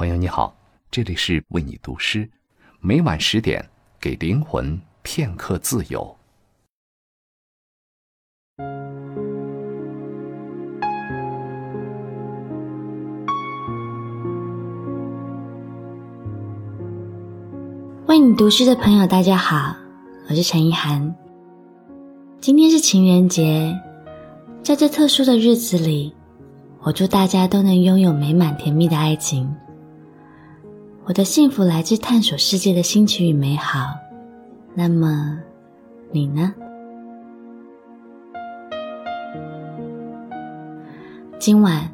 朋友你好，这里是为你读诗，每晚十点给灵魂片刻自由。为你读诗的朋友，大家好，我是陈意涵。今天是情人节，在这特殊的日子里，我祝大家都能拥有美满甜蜜的爱情。我的幸福来自探索世界的新奇与美好。那么，你呢？今晚，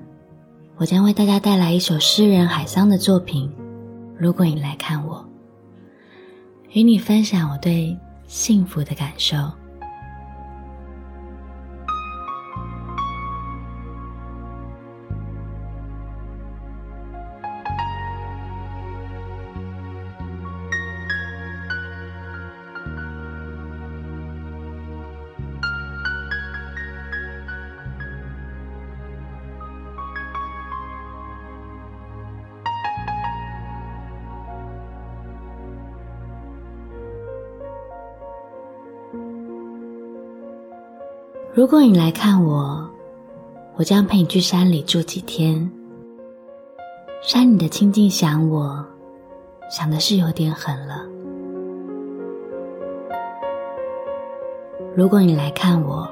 我将为大家带来一首诗人海桑的作品。如果你来看我。与你分享我对幸福的感受。如果你来看我，我将陪你去山里住几天。山里的清静想我，想的是有点狠了。如果你来看我，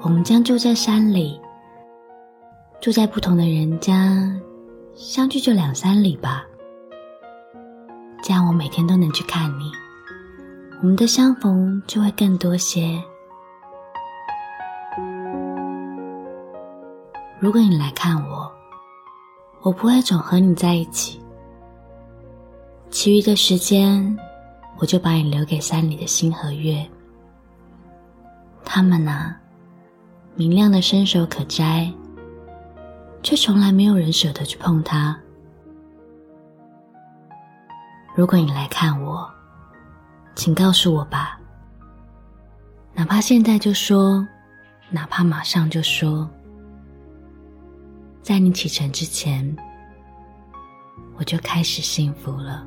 我们将住在山里，住在不同的人家，相距就两三里吧。这样我每天都能去看你，我们的相逢就会更多些。如果你来看我，我不会总和你在一起。其余的时间，我就把你留给山里的星和月。他们呢，明亮的伸手可摘，却从来没有人舍得去碰它。如果你来看我，请告诉我吧，哪怕现在就说，哪怕马上就说。在你启程之前，我就开始幸福了。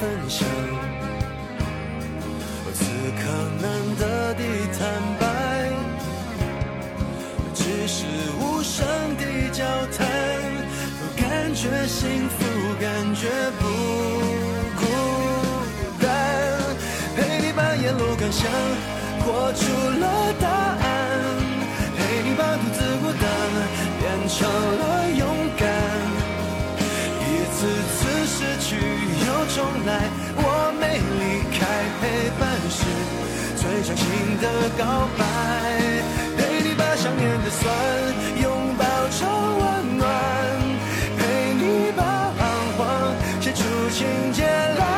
分享，此刻难得的。坦白，只是无声的交谈，感觉幸福，感觉不孤单。陪你把沿路感想活出了答案，陪你把独自孤单变成了勇敢，一次次。失去又重来。我没离开，陪伴是最长情的告白。陪你把想念的酸拥抱成温暖，陪你把彷徨写出情节来。